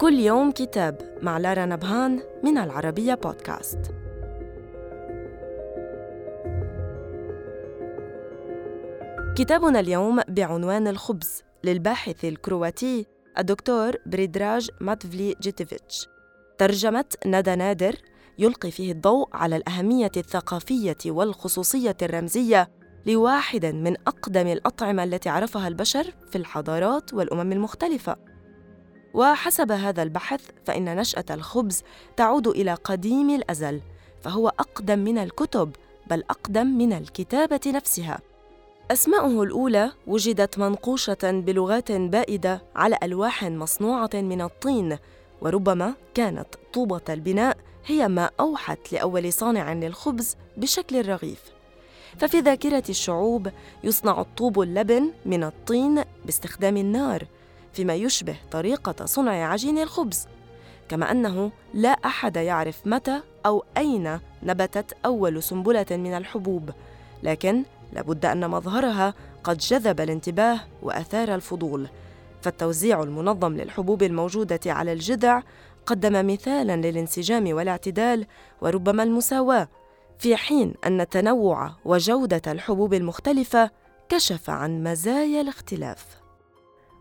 كل يوم كتاب مع لارا نبهان من العربية بودكاست. كتابنا اليوم بعنوان الخبز للباحث الكرواتي الدكتور بريدراج ماتفيجيفيتش ترجمة ندى نادر يلقي فيه الضوء على الأهمية الثقافية والخصوصية الرمزية لواحد من أقدم الأطعمة التي عرفها البشر في الحضارات والأمم المختلفة. وحسب هذا البحث فإن نشأة الخبز تعود إلى قديم الأزل فهو أقدم من الكتب بل أقدم من الكتابة نفسها. أسماؤه الأولى وجدت منقوشة بلغات بائدة على ألواح مصنوعة من الطين وربما كانت طوبة البناء هي ما أوحت لأول صانع للخبز بشكل رغيف. ففي ذاكرة الشعوب يصنع الطوب اللبن من الطين باستخدام النار فيما يشبه طريقة صنع عجين الخبز كما أنه لا أحد يعرف متى أو أين نبتت أول سنبلة من الحبوب لكن لابد أن مظهرها قد جذب الانتباه وأثار الفضول فالتوزيع المنظم للحبوب الموجودة على الجذع قدم مثالا للانسجام والاعتدال وربما المساواة في حين أن التنوع وجودة الحبوب المختلفة كشف عن مزايا الاختلاف.